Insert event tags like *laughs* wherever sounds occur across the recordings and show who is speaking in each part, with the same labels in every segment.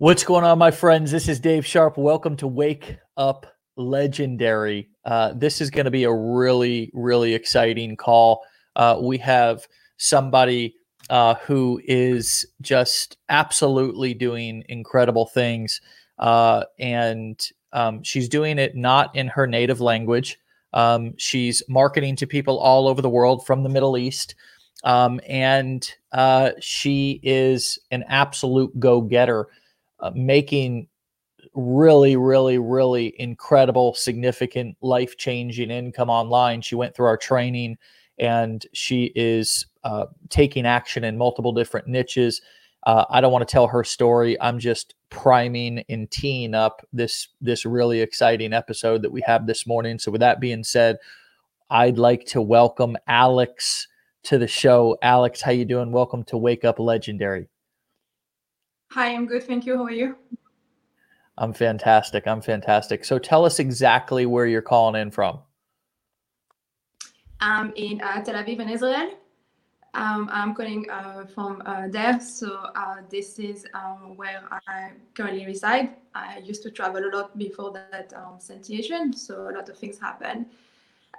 Speaker 1: What's going on, my friends? This is Dave Sharp. Welcome to Wake Up Legendary. Uh, this is going to be a really, really exciting call. Uh, we have somebody uh, who is just absolutely doing incredible things. Uh, and um, she's doing it not in her native language. Um, she's marketing to people all over the world from the Middle East. Um, and uh, she is an absolute go getter uh, making really, really, really incredible, significant, life changing income online. She went through our training and she is uh, taking action in multiple different niches. Uh, I don't want to tell her story. I'm just priming and teeing up this this really exciting episode that we have this morning. So, with that being said, I'd like to welcome Alex to the show. Alex, how you doing? Welcome to Wake Up Legendary.
Speaker 2: Hi, I'm good. Thank you. How are you?
Speaker 1: I'm fantastic. I'm fantastic. So tell us exactly where you're calling in from.
Speaker 2: I'm in uh, Tel Aviv in Israel. Um, I'm calling uh, from uh, there. So uh, this is um, where I currently reside. I used to travel a lot before that um, situation. So a lot of things happened.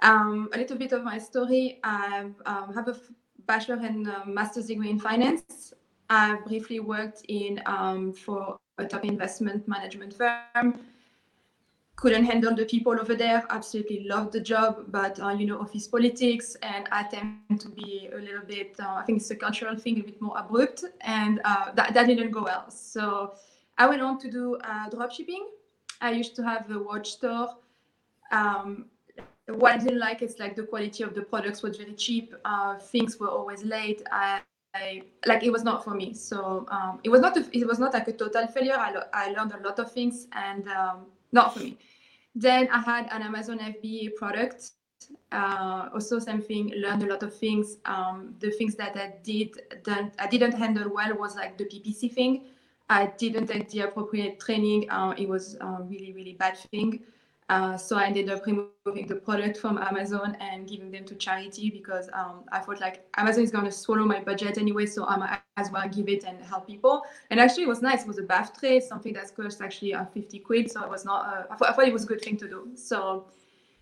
Speaker 2: Um, a little bit of my story. I um, have a bachelor and master's degree in finance. I briefly worked in um, for a top investment management firm. Couldn't handle the people over there. Absolutely loved the job, but uh, you know, office politics, and I tend to be a little bit. Uh, I think it's a cultural thing, a bit more abrupt, and uh, that that didn't go well. So I went on to do uh, drop shipping. I used to have a watch store. Um, what I didn't like is like the quality of the products was very cheap. Uh, things were always late. I, I, like it was not for me. So um, it was not a, it was not like a total failure. I, lo- I learned a lot of things and um, not for me. Then I had an Amazon FBA product. Uh, also same thing. Learned a lot of things. Um, the things that I did didn't, I didn't handle well was like the PPC thing. I didn't take the appropriate training. Uh, it was a really really bad thing. Uh, so I ended up removing the product from Amazon and giving them to charity because um, I thought like Amazon is going to swallow my budget anyway, so I might as well give it and help people. And actually, it was nice. It was a bath tray, something that cost actually uh, 50 quid, so it was not. Uh, I, thought, I thought it was a good thing to do. So,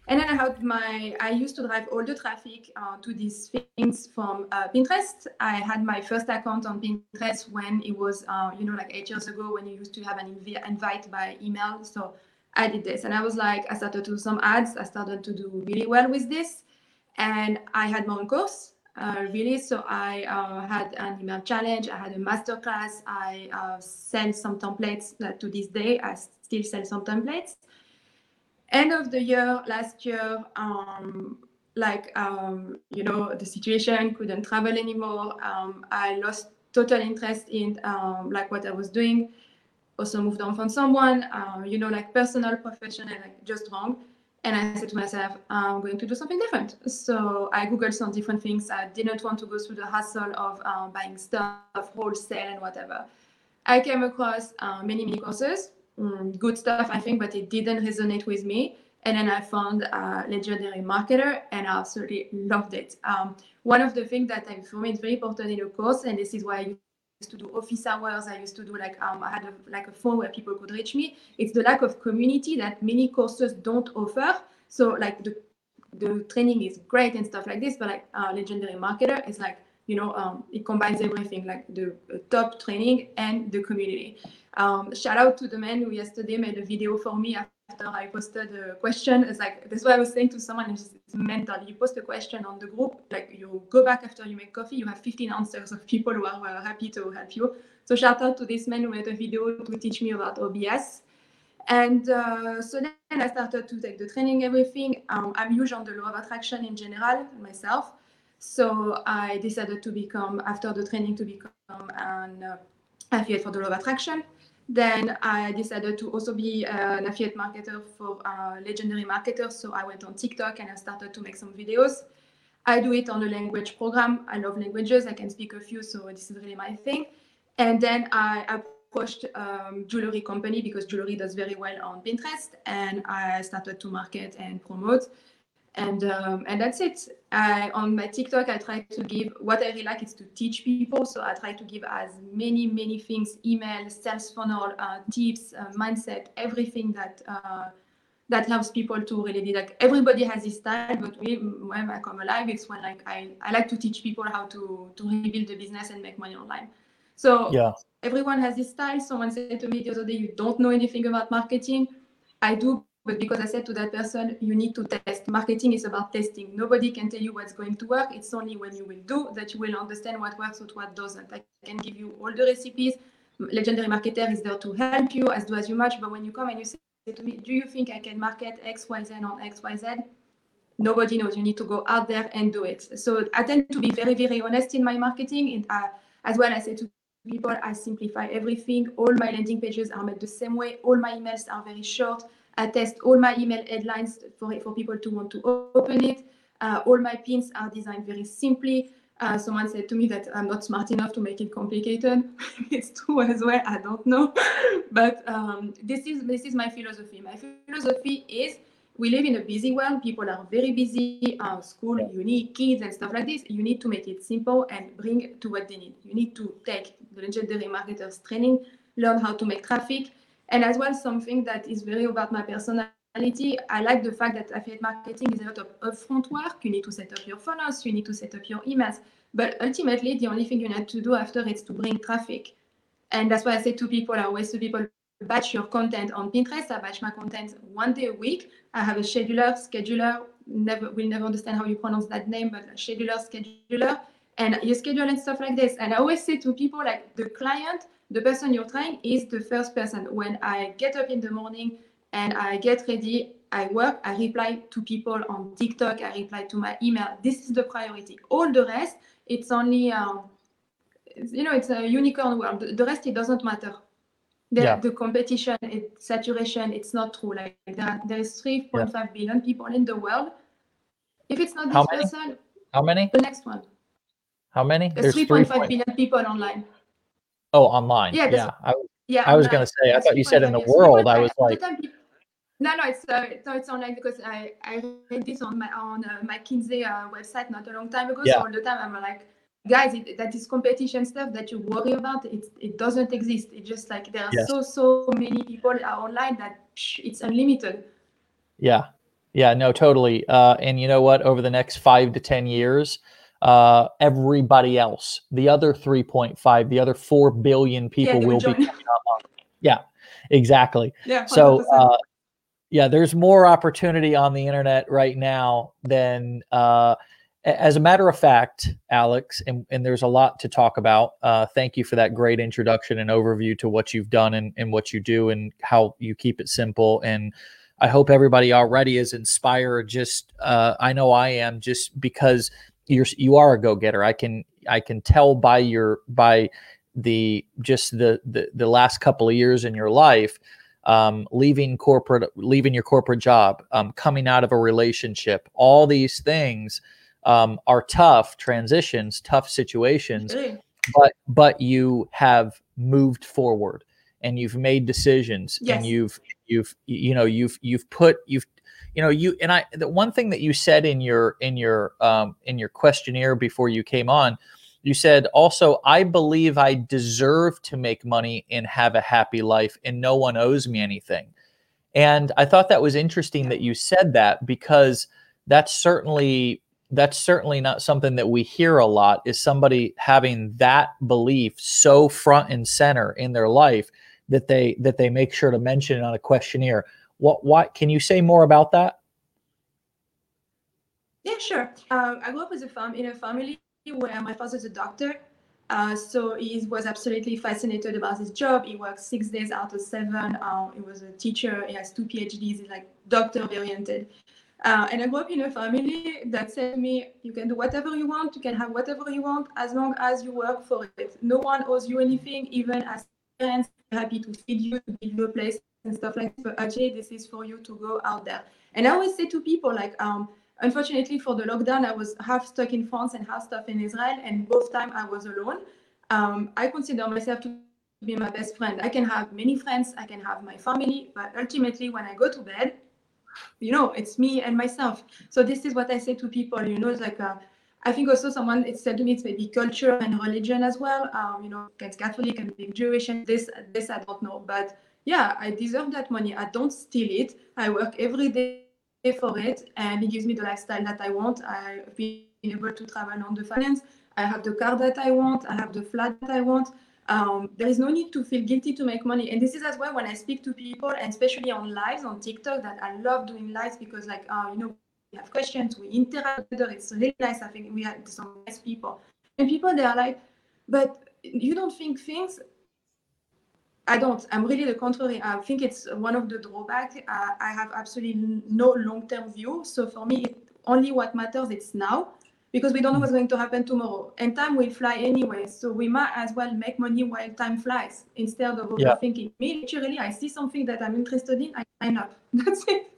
Speaker 2: and then I had my. I used to drive all the traffic uh, to these things from uh, Pinterest. I had my first account on Pinterest when it was, you know, like eight years ago when you used to have an inv- invite by email. So I did this. And I was like, I started to do some ads. I started to do really well with this. And I had my own course, uh, really. So I uh, had an email challenge. I had a master class. I uh, sent some templates that to this day. I still sell some templates. End of the year, last year, um, like, um, you know, the situation, couldn't travel anymore. Um, I lost total interest in um, like what I was doing also moved on from someone, uh, you know, like personal, professional, like just wrong. And I said to myself, I'm going to do something different. So I Googled some different things. I didn't want to go through the hassle of um, buying stuff, wholesale, and whatever. I came across uh, many, many courses, um, good stuff, I think, but it didn't resonate with me. And then I found a legendary marketer and I absolutely loved it. Um, one of the things that I, for me is very important in a course, and this is why I to do office hours. I used to do like um, I had a, like a phone where people could reach me. It's the lack of community that many courses don't offer. So like the the training is great and stuff like this, but like uh, legendary marketer is like you know um, it combines everything like the uh, top training and the community. Um, shout out to the man who yesterday made a video for me after I posted a question. It's like that's what I was saying to someone. It's, it's mental. You post a question on the group, like you go back after you make coffee, you have 15 answers of people who are, who are happy to help you. So shout out to this man who made a video to teach me about OBS. And uh, so then I started to take the training, everything. Um, I'm huge on the law of attraction in general myself. So I decided to become, after the training, to become an uh, affiliate for the law of attraction. Then I decided to also be uh, an affiliate marketer for uh, legendary marketers. So I went on TikTok and I started to make some videos. I do it on a language program. I love languages. I can speak a few, so this is really my thing. And then I approached um, jewelry company because jewelry does very well on Pinterest, and I started to market and promote. And um, and that's it. I, on my TikTok, I try to give what I really like is to teach people. So I try to give as many many things: email, sales funnel, uh, tips, uh, mindset, everything that uh, that helps people to really be like everybody has this style, but we, when I come alive, it's when like I, I like to teach people how to to rebuild the business and make money online. So yeah. everyone has this style. Someone said to me the other day, "You don't know anything about marketing." I do, but because I said to that person, you need to test. Marketing is about testing. Nobody can tell you what's going to work. It's only when you will do that you will understand what works and what doesn't. I can give you all the recipes. Legendary Marketer is there to help you, as do as you much. But when you come and you say to me, do you think I can market X, Y, Z on X, Y, Z? Nobody knows. You need to go out there and do it. So I tend to be very, very honest in my marketing. And uh, as well, I say to people, I simplify everything. All my landing pages are made the same way. All my emails are very short. I test all my email headlines for, for people to want to open it. Uh, all my pins are designed very simply. Uh, someone said to me that I'm not smart enough to make it complicated. *laughs* it's true as well. I don't know, *laughs* but um, this is this is my philosophy. My philosophy is we live in a busy world. People are very busy. Uh, school, you need kids and stuff like this. You need to make it simple and bring to what they need. You need to take the legendary marketers training, learn how to make traffic, and as well something that is very about my personality. I like the fact that affiliate marketing is a lot of upfront work. You need to set up your funnels, you need to set up your emails, but ultimately the only thing you need to do after is to bring traffic. And that's why I say to people, I always to people, batch your content on Pinterest. I batch my content one day a week. I have a scheduler, scheduler. Never will never understand how you pronounce that name, but scheduler, scheduler, and you schedule and stuff like this. And I always say to people, like the client, the person you're trying is the first person. When I get up in the morning and I get ready, I work, I reply to people on TikTok, I reply to my email. This is the priority. All the rest, it's only, um, you know, it's a unicorn world. The rest, it doesn't matter the, yeah. the competition, it, saturation, it's not true. Like there, there is 3.5 yeah. billion people in the world. If it's not this How many? person,
Speaker 1: How many?
Speaker 2: The next one.
Speaker 1: How many?
Speaker 2: There's, There's 3.5 billion people online.
Speaker 1: Oh, online. Yeah. Yeah. I, yeah, I was going to say, I thought you said in the world. I was like.
Speaker 2: No, no, it's uh, no, it's online because I, I read this on my on uh, McKinsey uh, website not a long time ago. Yeah. So all the time I'm like, guys it, that is competition stuff that you worry about it it doesn't exist it's just like there are yes. so so many people are online that psh, it's unlimited
Speaker 1: yeah yeah no totally uh, and you know what over the next five to ten years uh, everybody else the other 3.5 the other 4 billion people yeah, will be yeah exactly yeah 100%. so uh, yeah there's more opportunity on the internet right now than uh, as a matter of fact, Alex, and, and there's a lot to talk about. Uh, thank you for that great introduction and overview to what you've done and, and what you do and how you keep it simple. And I hope everybody already is inspired. Just uh, I know I am just because you're you are a go getter. I can I can tell by your by the just the the, the last couple of years in your life. Um, leaving corporate, leaving your corporate job, um, coming out of a relationship, all these things um, are tough transitions, tough situations, but but you have moved forward and you've made decisions yes. and you've you've you know you've you've put you've you know you and I the one thing that you said in your in your um, in your questionnaire before you came on you said also I believe I deserve to make money and have a happy life and no one owes me anything. And I thought that was interesting that you said that because that's certainly that's certainly not something that we hear a lot is somebody having that belief so front and center in their life that they that they make sure to mention it on a questionnaire what what can you say more about that
Speaker 2: yeah sure um, i grew up as a fam- in a family where my father's a doctor uh, so he was absolutely fascinated about his job. He works six days out of seven. Uh, he was a teacher. He has two PhDs. He's like doctor oriented. Uh, and I grew up in a family that said to me, you can do whatever you want, you can have whatever you want as long as you work for it. No one owes you anything, even as parents, happy to feed you, to give you a place and stuff like that. But actually, this is for you to go out there. And I always say to people, like, um, unfortunately for the lockdown, I was half stuck in France and half stuck in Israel, and both time I was alone. Um, I consider myself to be my best friend. I can have many friends, I can have my family, but ultimately, when I go to bed, you know, it's me and myself. So this is what I say to people. You know, it's like. Uh, I think also someone it said to me it's maybe culture and religion as well. Um, you know, it's Catholic and being Jewish and this this I don't know, but yeah, I deserve that money. I don't steal it. I work every day for it, and it gives me the lifestyle that I want. I've been able to travel on the finance. I have the car that I want. I have the flat that I want. Um, there is no need to feel guilty to make money. And this is as well when I speak to people, and especially on lives on TikTok, that I love doing lives because, like, uh, you know, we have questions, we interact together. It's really nice. I think we have some nice people. And people, they are like, but you don't think things. I don't. I'm really the contrary. I think it's one of the drawbacks. Uh, I have absolutely no long-term view. So for me, only what matters is now because we don't know what's going to happen tomorrow. And time will fly anyway. So we might as well make money while time flies instead of overthinking. Yeah. Me, literally, I see something that I'm interested in, I sign up. *laughs* That's it.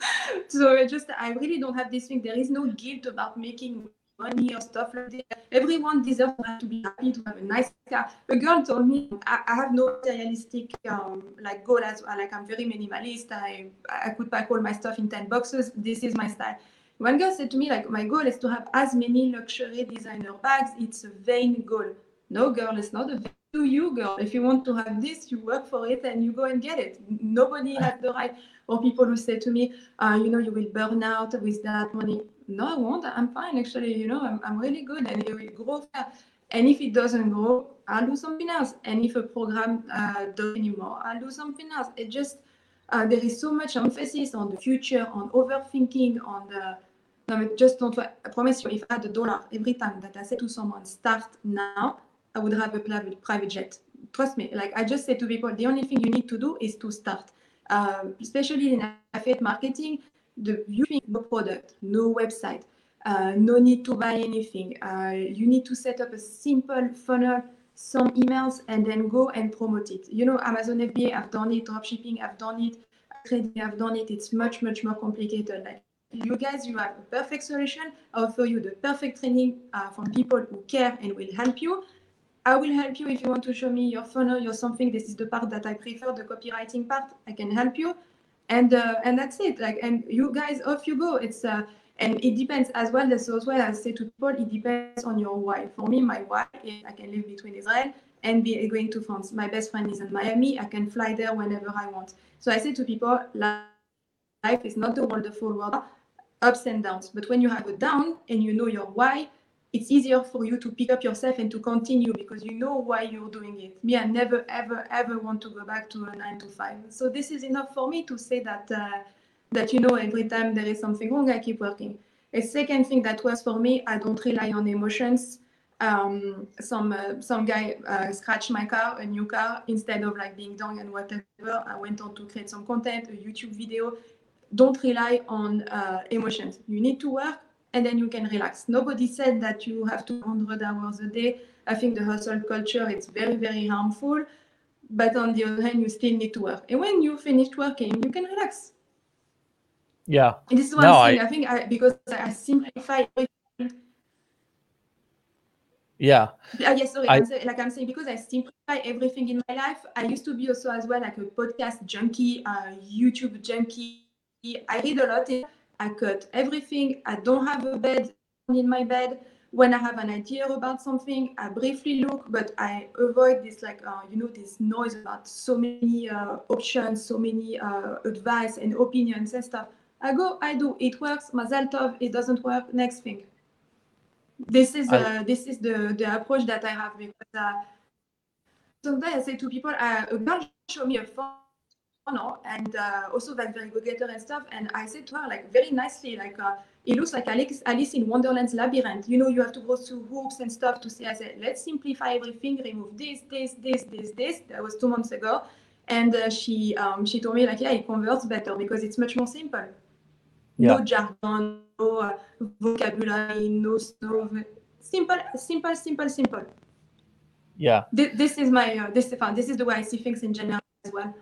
Speaker 2: So I just, I really don't have this thing. There is no guilt about making money or stuff like that. Everyone deserves to be happy to have a nice car. A girl told me I, I have no materialistic um, like goal as well. Like I'm very minimalist. I I could pack all my stuff in ten boxes. This is my style. One girl said to me, like, my goal is to have as many luxury designer bags. It's a vain goal. No, girl, it's not a vain to you, girl. If you want to have this, you work for it and you go and get it. Nobody has the right. Or people who say to me, uh, you know, you will burn out with that money. No, I won't. I'm fine, actually. You know, I'm, I'm really good and it will grow. And if it doesn't grow, I'll do something else. And if a program uh, doesn't anymore, I'll do something else. It just, uh, there is so much emphasis on the future, on overthinking, on the no, just don't. I promise you, if I had a dollar every time that I say to someone, start now, I would have a private jet. Trust me. Like I just say to people, the only thing you need to do is to start. Um, especially in affiliate marketing, the viewing no product, no website, uh, no need to buy anything. Uh, you need to set up a simple funnel, some emails, and then go and promote it. You know, Amazon FBA, I've done it. Dropshipping, I've done it. Trading, I've done it. It's much, much more complicated. Like you guys, you have a perfect solution. I offer you the perfect training uh, from people who care and will help you. I will help you if you want to show me your funnel, your something. This is the part that I prefer, the copywriting part. I can help you, and uh, and that's it. Like, and you guys, off you go. It's uh, and it depends as well. As as well as say to people, it depends on your why. For me, my why is I can live between Israel and be going to France. My best friend is in Miami. I can fly there whenever I want. So I say to people, life is not the wonderful world ups and downs. But when you have a down and you know your why, it's easier for you to pick up yourself and to continue because you know why you're doing it. Me, I never, ever, ever want to go back to a nine to five. So this is enough for me to say that uh, that you know every time there is something wrong, I keep working. A second thing that was for me, I don't rely on emotions. Um, some uh, some guy uh, scratched my car, a new car, instead of like being done and whatever. I went on to create some content, a YouTube video, don't rely on uh, emotions. You need to work and then you can relax. Nobody said that you have 200 hours a day. I think the hustle culture is very, very harmful. But on the other hand, you still need to work. And when you finished working, you can relax.
Speaker 1: Yeah.
Speaker 2: And this is one no, thing I, I think I, because I simplify everything.
Speaker 1: Yeah.
Speaker 2: Uh, yes, sorry. I, I'm like I'm saying, because I simplify everything in my life. I used to be also as well like a podcast junkie, uh, YouTube junkie, I read a lot. I cut everything. I don't have a bed in my bed. When I have an idea about something, I briefly look, but I avoid this, like, uh, you know, this noise about so many uh, options, so many uh, advice and opinions and stuff. I go, I do. It works. Mazal tov. It doesn't work. Next thing. This is I, uh, this is the the approach that I have because uh, sometimes I say to people, uh, a girl show me a phone no, and uh, also good getter and stuff. And I said to her like very nicely, like uh, it looks like Alice, Alice in Wonderland's labyrinth. You know, you have to go through hoops and stuff to see. I said, let's simplify everything, remove this, this, this, this, this. That was two months ago, and uh, she um, she told me like, yeah, it converts better because it's much more simple. Yeah. No jargon, no uh, vocabulary, no stuff. Simple, simple, simple, simple.
Speaker 1: Yeah.
Speaker 2: This, this is my uh, this this is the way I see things in general as well.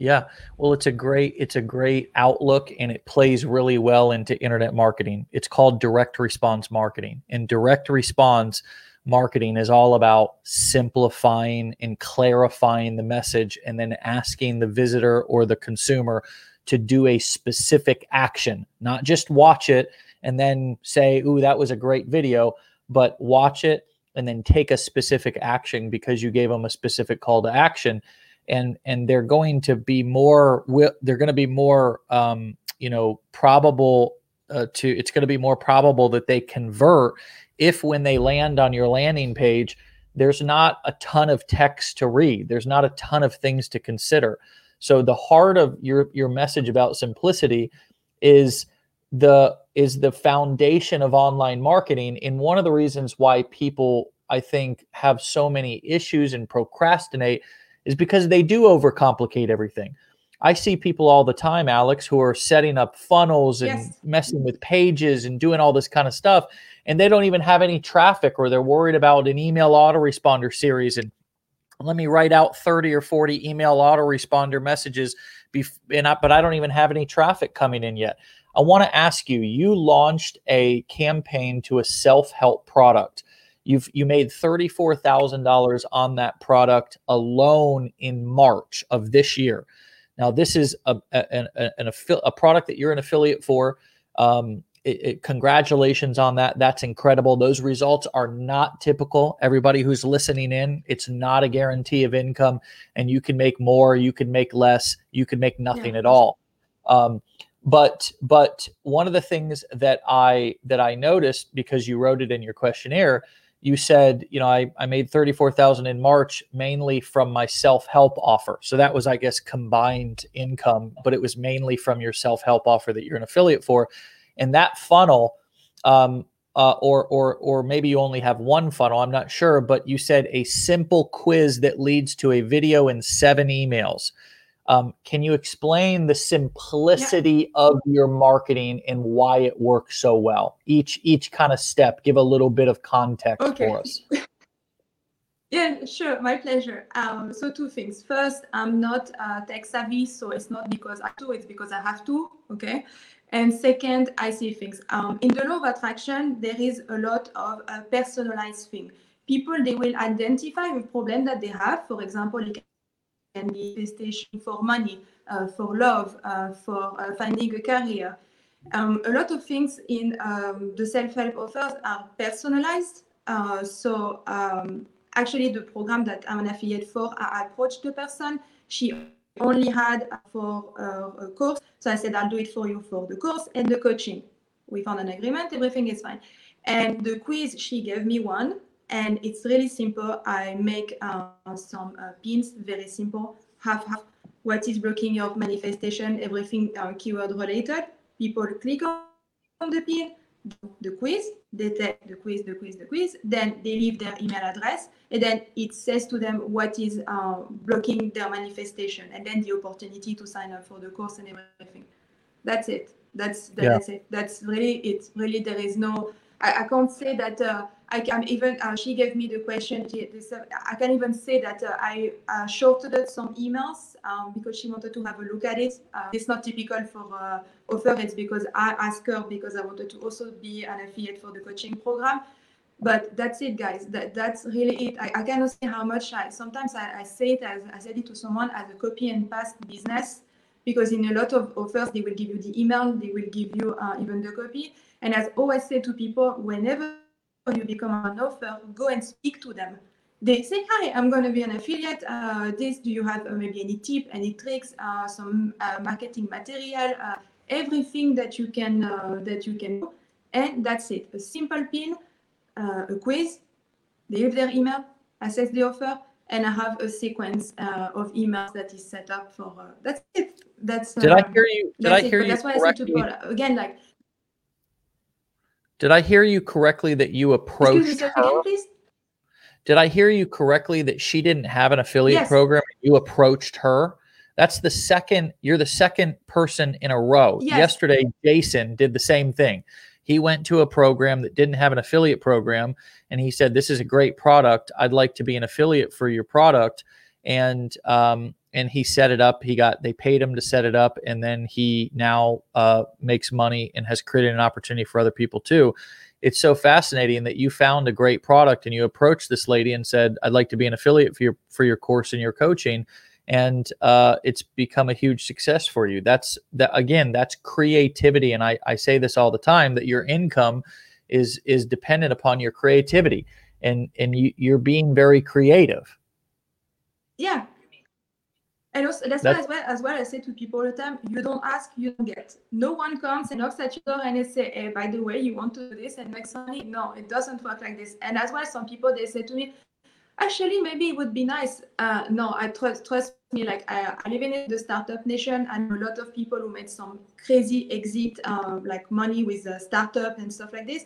Speaker 1: Yeah. Well, it's a great it's a great outlook and it plays really well into internet marketing. It's called direct response marketing. And direct response marketing is all about simplifying and clarifying the message and then asking the visitor or the consumer to do a specific action, not just watch it and then say, Ooh, that was a great video, but watch it and then take a specific action because you gave them a specific call to action. And, and they're going to be more they're going to be more um, you know probable uh, to it's going to be more probable that they convert if when they land on your landing page there's not a ton of text to read. There's not a ton of things to consider. So the heart of your your message about simplicity is the is the foundation of online marketing and one of the reasons why people i think have so many issues and procrastinate is because they do overcomplicate everything I see people all the time, Alex, who are setting up funnels and yes. messing with pages and doing all this kind of stuff. And they don't even have any traffic or they're worried about an email autoresponder series. And let me write out 30 or 40 email autoresponder messages. Bef- and I, but I don't even have any traffic coming in yet. I want to ask you, you launched a campaign to a self-help product. You've you made $34,000 on that product alone in March of this year. Now, this is a, a, an, an a product that you're an affiliate for. Um, it, it, congratulations on that. That's incredible. Those results are not typical. Everybody who's listening in, it's not a guarantee of income, and you can make more, you can make less, you can make nothing yeah. at all. Um, but but one of the things that I that I noticed because you wrote it in your questionnaire you said, you know, I, I made 34,000 in March mainly from my self-help offer. So that was, I guess, combined income, but it was mainly from your self-help offer that you're an affiliate for. And that funnel, um, uh, or or or maybe you only have one funnel. I'm not sure, but you said a simple quiz that leads to a video and seven emails. Um, can you explain the simplicity yeah. of your marketing and why it works so well? Each each kind of step, give a little bit of context okay. for us. *laughs*
Speaker 2: Yeah, sure, my pleasure. Um, so two things. First, I'm not uh, tech savvy, so it's not because I do, it's because I have to. Okay. And second, I see things. Um, in the law of attraction, there is a lot of uh, personalized thing. People they will identify a problem that they have. For example, it manifestation for money, uh, for love, uh, for uh, finding a career. Um, a lot of things in um, the self-help offers are personalized. Uh, so um, actually, the program that I'm an affiliate for, I approached the person. She only had for uh, a course, so I said I'll do it for you for the course and the coaching. We found an agreement. Everything is fine. And the quiz, she gave me one and it's really simple. I make uh, some uh, pins, very simple, half half. What is blocking your manifestation? Everything uh, keyword related. People click on the pin, the quiz, they take the quiz, the quiz, the quiz. Then they leave their email address, and then it says to them what is uh, blocking their manifestation, and then the opportunity to sign up for the course and everything. That's it. That's that's yeah. it. That's really it. Really, there is no. I, I can't say that uh, I can even, uh, she gave me the question. Uh, I can even say that uh, I uh, shorted some emails um, because she wanted to have a look at it. Uh, it's not typical for uh, offer. It's because I asked her because I wanted to also be an affiliate for the coaching program. But that's it, guys. That, that's really it. I, I cannot say how much I, sometimes I, I say it as, I said it to someone as a copy and paste business because in a lot of offers, they will give you the email, they will give you even the copy. And as always say to people, whenever you become an offer, go and speak to them. They say, "Hi, I'm going to be an affiliate. Uh, this, do you have uh, maybe any tip, any tricks, uh, some uh, marketing material, uh, everything that you can uh, that you can do?" And that's it. A simple pin, a quiz. They leave their email, assess the offer, and I have a sequence of emails that is set up for. that's it. That's.
Speaker 1: did I hear you? Did I hear you?
Speaker 2: That's why I said to Paul again, like
Speaker 1: did I hear you correctly that you approached her? Again, Did I hear you correctly that she didn't have an affiliate yes. program? You approached her. That's the second. You're the second person in a row. Yes. Yesterday, Jason did the same thing. He went to a program that didn't have an affiliate program, and he said, "This is a great product. I'd like to be an affiliate for your product." And um, and he set it up. He got they paid him to set it up, and then he now uh, makes money and has created an opportunity for other people too. It's so fascinating that you found a great product and you approached this lady and said, "I'd like to be an affiliate for your for your course and your coaching." and uh, it's become a huge success for you. That's that again. That's creativity, and I I say this all the time that your income is is dependent upon your creativity, and and you, you're being very creative.
Speaker 2: Yeah, and also that's, that's, why as well as well I say to people all the time, you don't ask, you don't get. No one comes and knocks at your door and they say, Hey, by the way, you want to do this and make some money? No, it doesn't work like this. And as well some people they say to me, actually maybe it would be nice. Uh, no, I trust trust me, like I, I live in the startup nation and a lot of people who made some crazy exit uh, like money with a startup and stuff like this.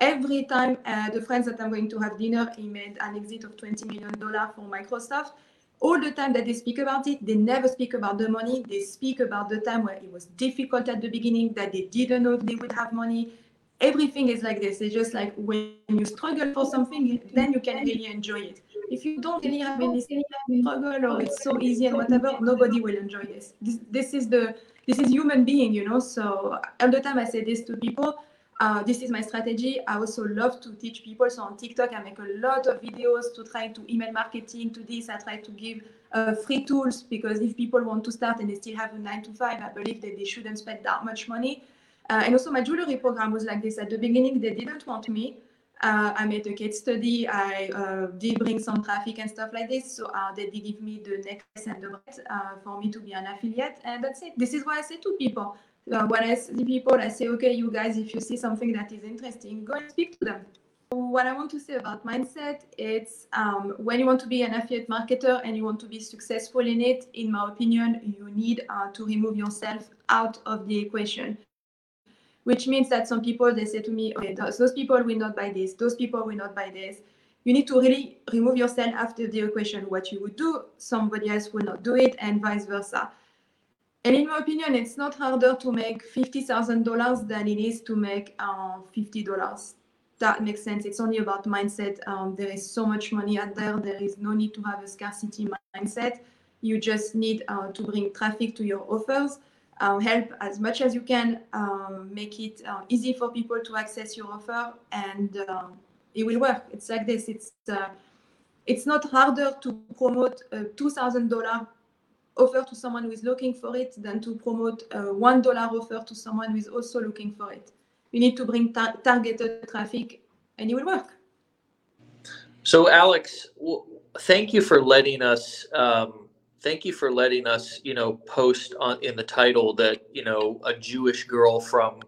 Speaker 2: Every time uh, the friends that I'm going to have dinner, he made an exit of $20 million for Microsoft. All the time that they speak about it, they never speak about the money. They speak about the time where it was difficult at the beginning, that they didn't know if they would have money. Everything is like this. It's just like when you struggle for something, then you can really enjoy it if you don't really have any struggle or it's so easy and whatever, nobody will enjoy this. This this is the this is human being, you know. So all the time I say this to people. Uh, this is my strategy. I also love to teach people. So on TikTok, I make a lot of videos to try to email marketing to this. I try to give uh, free tools because if people want to start and they still have a nine to five, I believe that they shouldn't spend that much money. Uh, and also my jewelry program was like this. At the beginning, they didn't want me. Uh, I made a case study. I uh, did bring some traffic and stuff like this. So uh, they did give me the necklace and the bread for me to be an affiliate. And that's it. This is what I say to people. Uh, when I see people, I say, okay, you guys, if you see something that is interesting, go and speak to them. What I want to say about mindset, it's um, when you want to be an affiliate marketer and you want to be successful in it, in my opinion, you need uh, to remove yourself out of the equation which means that some people they say to me, okay, those, those people will not buy this, those people will not buy this. You need to really remove yourself after the equation. What you would do, somebody else will not do it, and vice versa. And in my opinion, it's not harder to make fifty thousand dollars than it is to make uh, fifty dollars. That makes sense. It's only about mindset. Um, there is so much money out there. There is no need to have a scarcity mindset. You just need uh, to bring traffic to your offers uh, help as much as you can, um, make it uh, easy for people to access your offer, and um, it will work. It's like this. It's uh, it's not harder to promote a two thousand dollar offer to someone who is looking for it than to promote a one dollar offer to someone who is also looking for it. You need to bring tar- targeted traffic, and it will work.
Speaker 1: So, Alex, thank you for letting us. Um thank you for letting us, you know, post on in the title that you know a Jewish girl from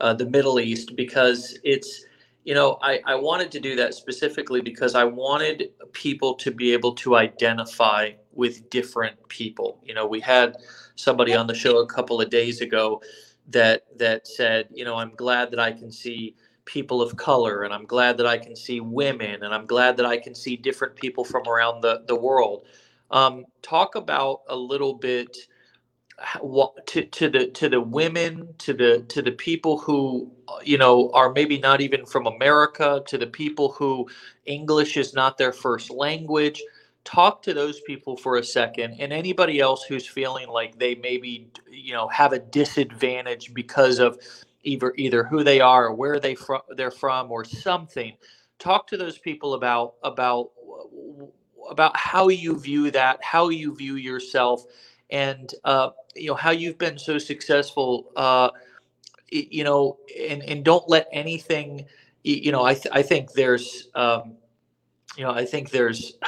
Speaker 1: uh, the Middle East because it's, you know, I I wanted to do that specifically because I wanted people to be able to identify with different people. You know, we had somebody on the show a couple of days ago that that said, you know, I'm glad that I can see people of color and I'm glad that I can see women and I'm glad that I can see different people from around the, the world. Um, talk about a little bit to, to the to the women to the to the people who uh, you know are maybe not even from America to the people who English is not their first language. Talk to those people for a second and anybody else who's feeling like they maybe you know have a disadvantage because of either either who they are or where they from they're from or something. Talk to those people about about about how you view that, how you view yourself, and uh, you know how you've been so successful. Uh, you know, and and don't let anything. You know, I th- I think there's, um, you know, I think there's. *laughs*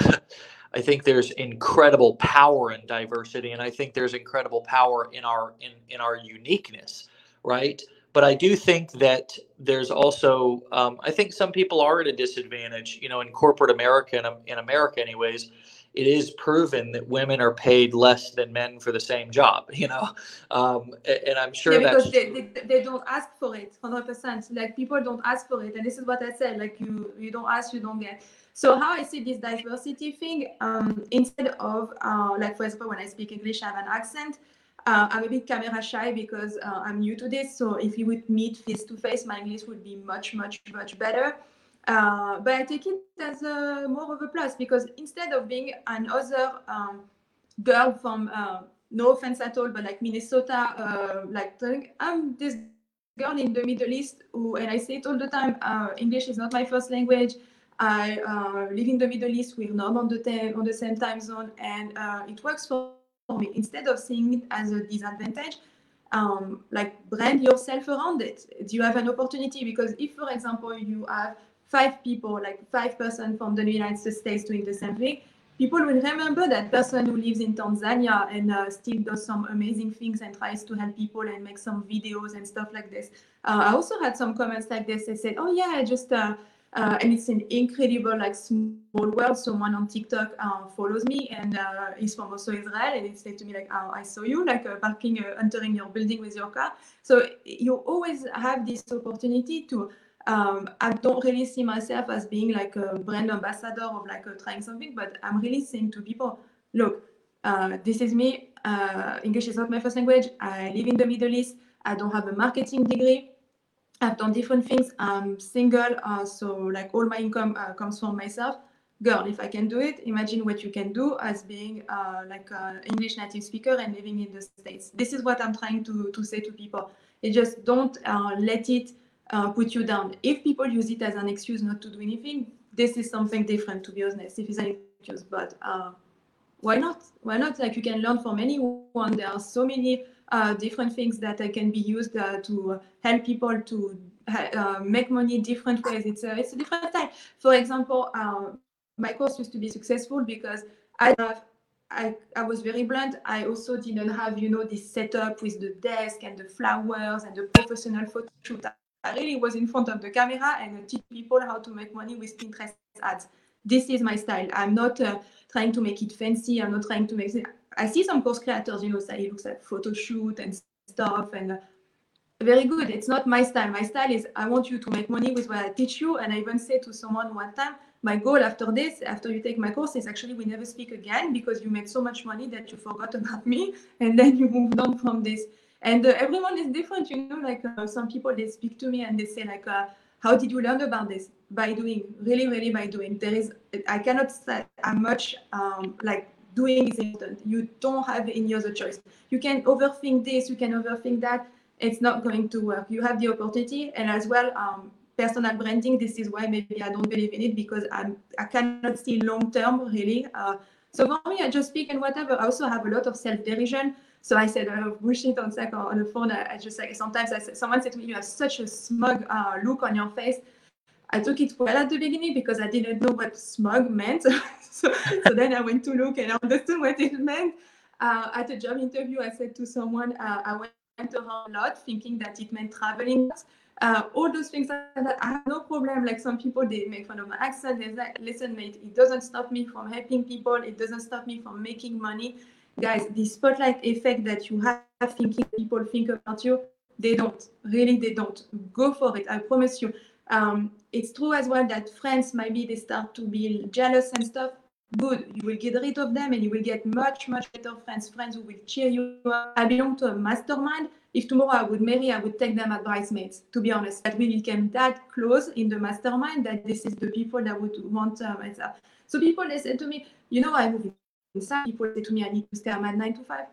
Speaker 1: I think there's incredible power in diversity, and I think there's incredible power in our in in our uniqueness, right? but I do think that there's also, um, I think some people are at a disadvantage. You know, in corporate America, in, in America, anyways, it is proven that women are paid less than men for the same job. You know, um, and I'm sure
Speaker 2: yeah, because they, they, they, don't ask for it, hundred percent. Like people don't ask for it, and this is what I said. Like you you don't ask, you don't get. So how I see this diversity thing, um, instead of uh, like for example, when I speak English, I have an accent. Uh, I'm a bit camera shy because uh, I'm new to this. So if you would meet face to face, my English would be much, much, much better. Uh, but I take it as a, more of a plus because instead of being another um, girl from, uh, no offense at all, but like Minnesota, uh, like I'm this girl in the Middle East who, and I say it all the time, uh, English is not my first language. I live in the Middle East. We're not on the, on the same time zone, and it works for for me. Instead of seeing it as a disadvantage, um, like brand yourself around it. Do you have an opportunity? Because if, for example, you have five people, like five person from the United States doing the same thing, people will remember that person who lives in Tanzania and uh, still does some amazing things and tries to help people and make some videos and stuff like this. Uh, I also had some comments like this. They said, "Oh yeah, I just." Uh, uh, and it's an incredible like small world. Someone on TikTok uh, follows me and uh, he's from also Israel, and he said to me like, "Oh, I saw you like uh, parking, uh, entering your building with your car." So you always have this opportunity to. Um, I don't really see myself as being like a brand ambassador of like uh, trying something, but I'm really saying to people, look, this is me. English is not my first language. I live in the Middle East. I don't have a marketing degree. I've done different things. I'm single, uh, so like all my income uh, comes from myself. Girl, if I can do it, imagine what you can do as being uh, like an English native speaker and living in the States. This is what I'm trying to, to say to people. You just don't uh, let it uh, put you down. If people use it as an excuse not to do anything, this is something different, to be honest, if it's an excuse. But uh, why not? Why not? Like you can learn from anyone. There are so many uh, different things that uh, can be used uh, to help people to make money different ways. It's a, it's a different style. For example, my course used to be successful because I have I, I was very blunt. I also didn't have, you know, this setup with the desk and the flowers and the professional photo shoot. I really was in front of the camera and teach people how to make money with Pinterest ads. This is my style. I'm not uh, trying to make it fancy. I'm not trying to make it. I see some course creators, you know, say looks like photo shoot and stuff and uh, very good. It's not my style. My style is I want you to make money with what I teach you. And I even said to someone one time, my goal after this, after you take my course, is actually we never speak again because you make so much money that you forgot about me and then you moved on from this. And uh, everyone is different, you know, like uh, some people, they speak to me and they say like, uh, how did you learn about this? By doing, really, really by doing. There is, I cannot say how much um, like doing is important. You don't have any other choice. You can overthink this, you can overthink that. It's not going to work. You have the opportunity, and as well, um, personal branding. This is why maybe I don't believe in it because I'm I cannot see long term really. Uh, so for me, I just speak and whatever. I also have a lot of self derision. So I said uh, bullshit on, like, on the phone. I, I just like sometimes I said, someone said to me, "You have such a smug uh, look on your face." I took it well at the beginning because I didn't know what smug meant. *laughs* so, so, then I went to look and I understood what it meant. Uh, at a job interview, I said to someone, uh, I went around a lot thinking that it meant traveling. Uh, all those things that I have no problem. Like some people, they make fun of my accent. They say, listen, mate, it doesn't stop me from helping people. It doesn't stop me from making money. Guys, the spotlight effect that you have thinking people think about you, they don't. Really, they don't. Go for it. I promise you. Um, it's true as well that friends maybe they start to be jealous and stuff. Good, you will get rid of them and you will get much, much better friends, friends who will cheer you up. I belong to a mastermind. If tomorrow I would marry, I would take them as bridesmaids, to be honest. That we became that close in the mastermind that this is the people that would want uh, myself. So people, they say to me, you know, I move inside. People say to me, I need to stay at nine to five.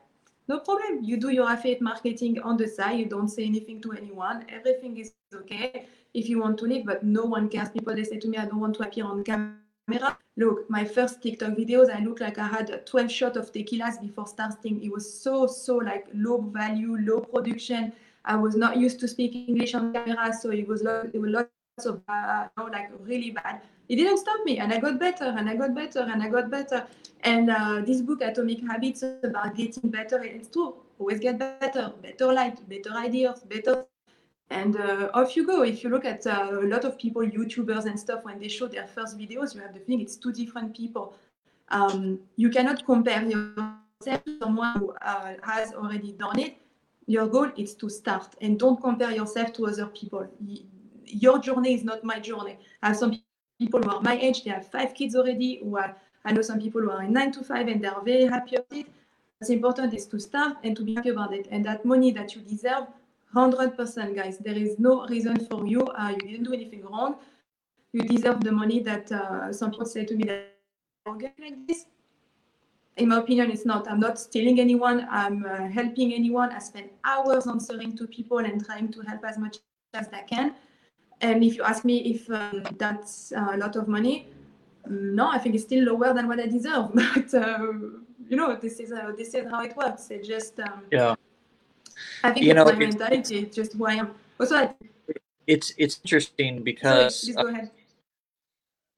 Speaker 2: No problem. You do your affiliate marketing on the side. You don't say anything to anyone. Everything is okay if you want to live, but no one cares. People, they say to me, I don't want to appear on camera. Look, my first TikTok videos, I look like I had 12 shots of tequilas before starting. It was so, so like low value, low production. I was not used to speaking English on camera, so it was, it was lots know, like really bad. It didn't stop me, and I got better, and I got better, and I got better. And uh, this book, Atomic Habits, about getting better, it's true. Always get better, better light, better ideas, better and uh, off you go. If you look at uh, a lot of people, YouTubers and stuff, when they show their first videos, you have the thing, it's two different people. Um, you cannot compare yourself to someone who uh, has already done it. Your goal is to start and don't compare yourself to other people. Your journey is not my journey. I have some people who are my age, they have five kids already, who are, I know some people who are in nine to five and they're very happy about it. What's important is to start and to be happy about it. And that money that you deserve, 100% guys. There is no reason for you. Uh, you didn't do anything wrong. You deserve the money that uh, some people say to me that get like this. In my opinion it's not. I'm not stealing anyone. I'm uh, helping anyone. I spend hours answering to people and trying to help as much as i can and if you ask me if um, that's a lot of money no i think it's still lower than what i deserve *laughs* but uh, you know, this is how this is how it works. It just um,
Speaker 1: yeah.
Speaker 2: I think
Speaker 1: You
Speaker 2: it's
Speaker 1: know,
Speaker 2: my
Speaker 1: it's-
Speaker 2: mentality. It's just who I am. Also, I,
Speaker 1: It's it's interesting
Speaker 2: sorry,
Speaker 1: because
Speaker 2: please
Speaker 1: uh,
Speaker 2: go ahead.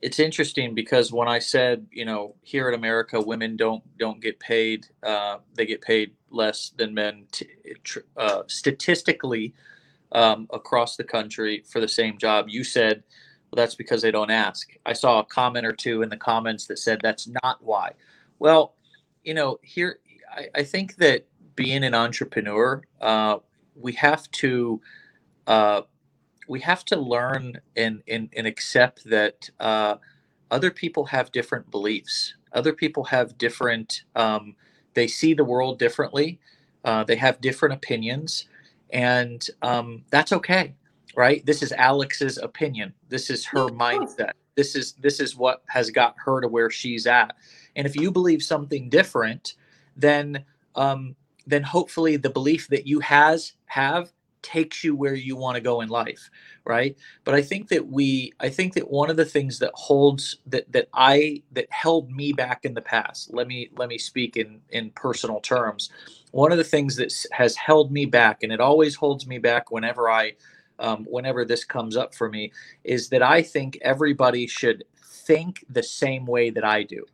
Speaker 1: it's interesting because when I said, you know, here in America, women don't don't get paid. Uh, they get paid less than men t- tr- uh, statistically um, across the country for the same job. You said, well, that's because they don't ask. I saw a comment or two in the comments that said that's not why. Well, you know, here I, I think that being an entrepreneur, uh, we have to. Uh, we have to learn and, and, and accept that uh, other people have different beliefs. Other people have different, um, they see the world differently. Uh, they have different opinions. And um, that's okay, right? This is Alex's opinion. This is her mindset. This is this is what has got her to where she's at. And if you believe something different, then um, then hopefully the belief that you has have takes you where you want to go in life right but i think that we i think that one of the things that holds that that i that held me back in the past let me let me speak in in personal terms one of the things that has held me back and it always holds me back whenever i um, whenever this comes up for me is that i think everybody should think the same way that i do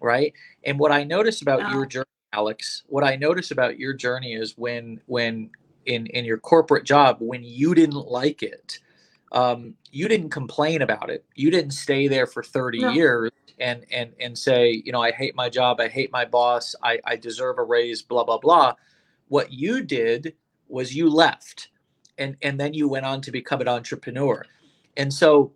Speaker 1: right and what i notice about
Speaker 2: Yeah.
Speaker 1: your journey alex what i notice about your journey is when when in in your corporate job when you didn't like it um, you didn't complain about it. You didn't stay there for 30
Speaker 2: No.
Speaker 1: years and and and say you know i hate my job. I hate my boss. I i deserve a raise blah blah blah. What you did was you left and and then you went on to become an entrepreneur. And so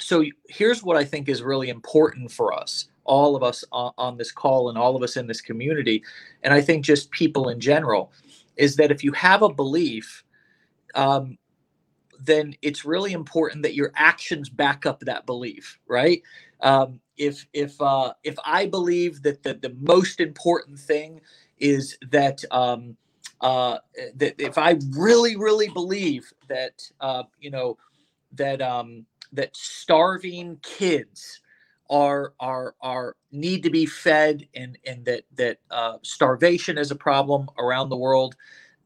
Speaker 1: so here's what i think is really important for us all of us on, on this call and all of us in this community and i think just people in general is that if you have a belief um, then it's really important that your actions back up that belief right? Um, if if uh, if i believe that the, the most important thing is that um, uh, that if i really really believe that uh, you know that um, that starving kids are are are need to be fed and and that that uh, starvation is a problem around the world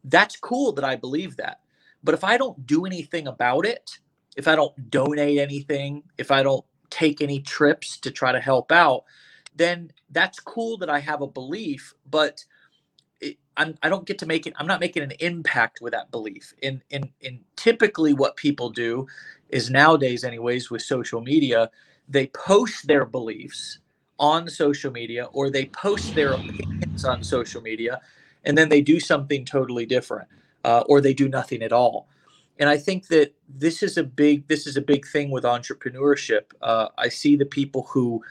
Speaker 1: that's cool that i believe that but if i don't do anything about it if i don't donate anything if i don't take any trips to try to help out then that's cool that i have a belief but I'm, I don't get to make it. I'm not making an impact with that belief. And and and typically, what people do is nowadays, anyways, with social media, they post their beliefs on social media or they post their opinions on social media, and then they do something totally different, uh, or they do nothing at all. And I think that this is a big this is a big thing with entrepreneurship. Uh, I see the people who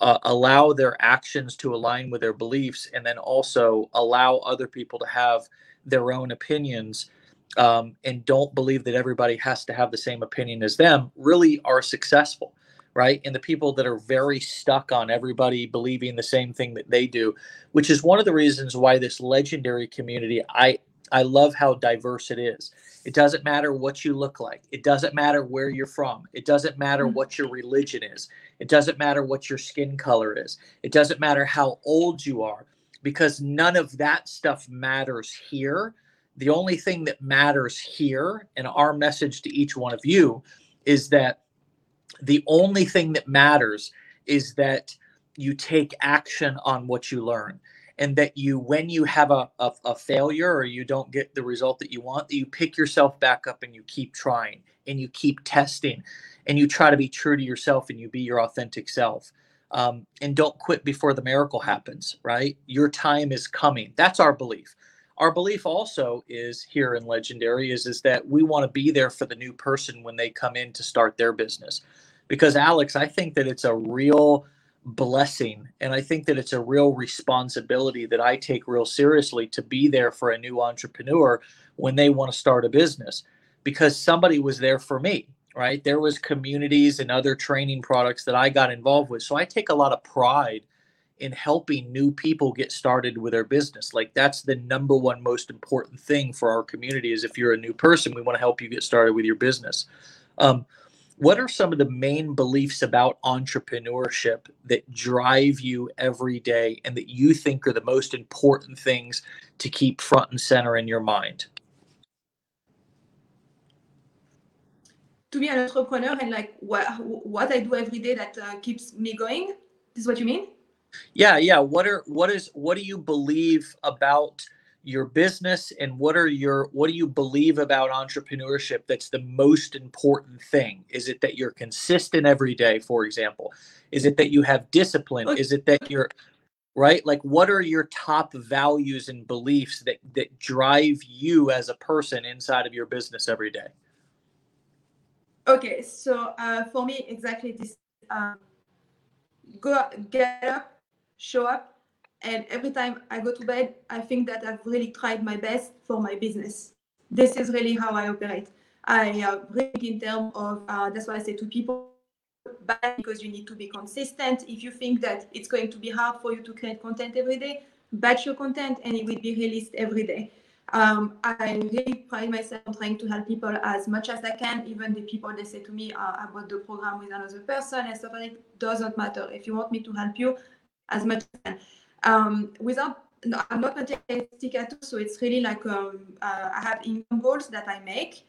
Speaker 1: uh, allow their actions to align with their beliefs and then also allow other people to have their own opinions um, and don't believe that everybody has to have the same opinion as them really are successful right and the people that are very stuck on everybody believing the same thing that they do which is one of the reasons why this legendary community i i love how diverse it is it doesn't matter what you look like it doesn't matter where you're from it doesn't matter
Speaker 2: Mhm.
Speaker 1: what your religion is it doesn't matter what your skin color is. It doesn't matter how old you are because none of that stuff matters here. The only thing that matters here, and our message to each one of you, is that the only thing that matters is that you take action on what you learn. And that you, when you have a, a, a failure or you don't get the result that you want, that you pick yourself back up and you keep trying and you keep testing and you try to be true to yourself and you be your authentic self. Um, and don't quit before the miracle happens right? Your time is coming. That's our belief. Our belief also is here in legendary is is that we want to be there for the new person when they come in to start their business. Because alex i think that it's a real blessing. And i think that it's a real responsibility that i take real seriously to be there for a new entrepreneur when they want to start a business because somebody was there for me right? There was communities and other training products that i got involved with. So i take a lot of pride in helping new people get started with their business. Like that's the number one most important thing for our community is if you're a new person we want to help you get started with your business. Um, what are some of the main beliefs about entrepreneurship that drive you every day and that you think are the most important things to keep front and center in your mind?
Speaker 2: To be an entrepreneur and like what what I do every day that uh, keeps me going. This is what you mean?
Speaker 1: Yeah, yeah. What are what is what do you believe about your business and what are your what do you believe about entrepreneurship that's the most important thing? Is it that you're consistent every day for example? Is it that you have discipline? Is it that you're right? Like what are your top values and beliefs that that drive you as a person inside of your business every day?
Speaker 2: Okay so uh, for me exactly this um, go get up show up and every time I go to bed, I think that I've really tried my best for my business. This is really how I operate. I uh, think in terms of, uh, that's why I say to people, because you need to be consistent. If you think that it's going to be hard for you to create content every day, batch your content and it will be released every day. Um, I really pride myself on trying to help people as much as I can. Even the people they say to me uh, about the program with another person and stuff like that doesn't matter. If you want me to help you, as much as I can um, without no, I'm not materialistic at all. So it's really like um, uh, I have income goals that I make.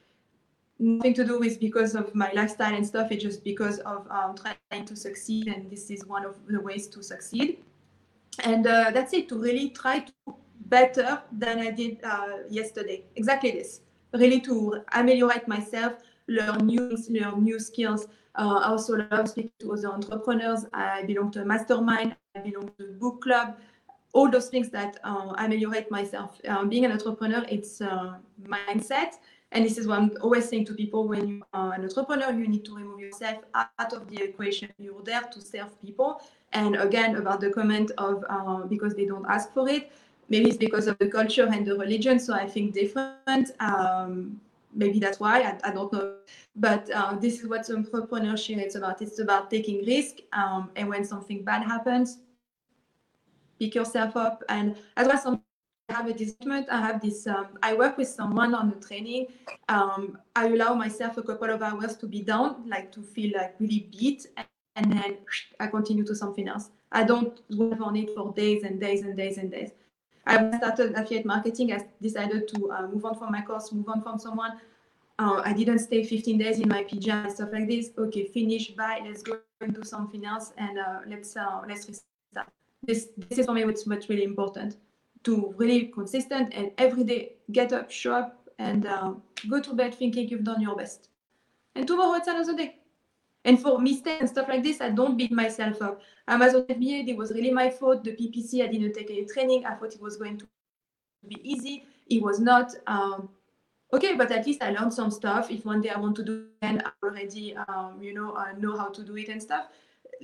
Speaker 2: Nothing to do with because of my lifestyle and stuff. It's just because of um, trying to succeed, and this is one of the ways to succeed. And uh, that's it. To really try to better than I did uh, yesterday. Exactly this. Really to ameliorate myself, learn new learn new skills. Uh, I also love speaking to other entrepreneurs. I belong to a mastermind. I belong to a book club. All those things that uh, ameliorate myself. Um, being an entrepreneur, it's uh, mindset. And this is what I'm always saying to people when you are an entrepreneur, you need to remove yourself out of the equation. You're there to serve people. And again, about the comment of uh, because they don't ask for it, maybe it's because of the culture and the religion. So I think different. Um, maybe that's why I, I don't know. But uh, this is what entrepreneurship is about. It's about taking risk um, and when something bad happens pick yourself up. And as well some I have a discernment i have this um, i work with someone on the training. Um, i allow myself a couple of hours to be down like to feel like really beat and, and then i continue to something else. I don't work on it for days and days and days and days I started affiliate marketing. I decided to uh, move on from my course, move on from someone. Uh, I didn't stay 15 days in my PJ and stuff like this. Okay, finish, bye. Let's go and do something else, and uh, let's uh, let's restart. This this is for me what's what's really important. To really consistent and every day get up, show up, and uh, go to bed thinking you've done your best. And tomorrow it's another day. And for mistakes and stuff like this, I don't beat myself up. Amazon FBA, it was really my fault. The PPC, I didn't take any training. I thought it was going to be easy. It was not. Um, okay, but at least I learned some stuff. If one day I want to do it, I already, um, you know, I know how to do it and stuff.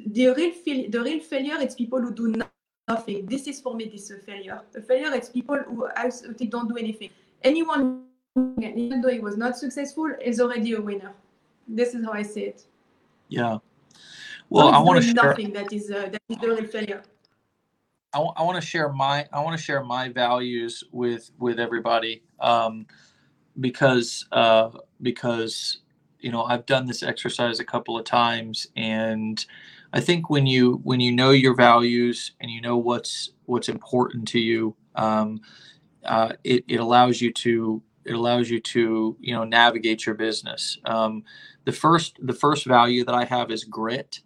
Speaker 2: The real, fail- the real failure, it's people who do nothing. This is for me, this is a failure. A failure, it's people who absolutely don't do anything. Anyone, even though he was not successful, is already a winner. This is how I see it.
Speaker 1: Yeah. Well, I want to share.
Speaker 2: Nothing that is uh, that is the real failure.
Speaker 1: I want to share my I want to share my values with with everybody um, because uh, because you know I've done this exercise a couple of times and I think when you when you know your values and you know what's what's important to you um, uh, it, it allows you to it allows you to you know navigate your business. Um, the first the first value that i have is grit.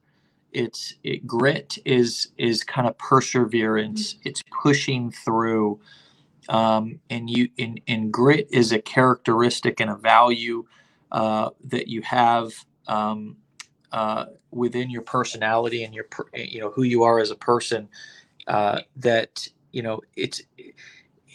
Speaker 1: It's it, grit is is kind of perseverance. Mm-hmm. it's pushing through. Um, and you in in grit is a characteristic and a value uh, that you have um, uh, within your personality and your you know who you are as a person uh, that you know it's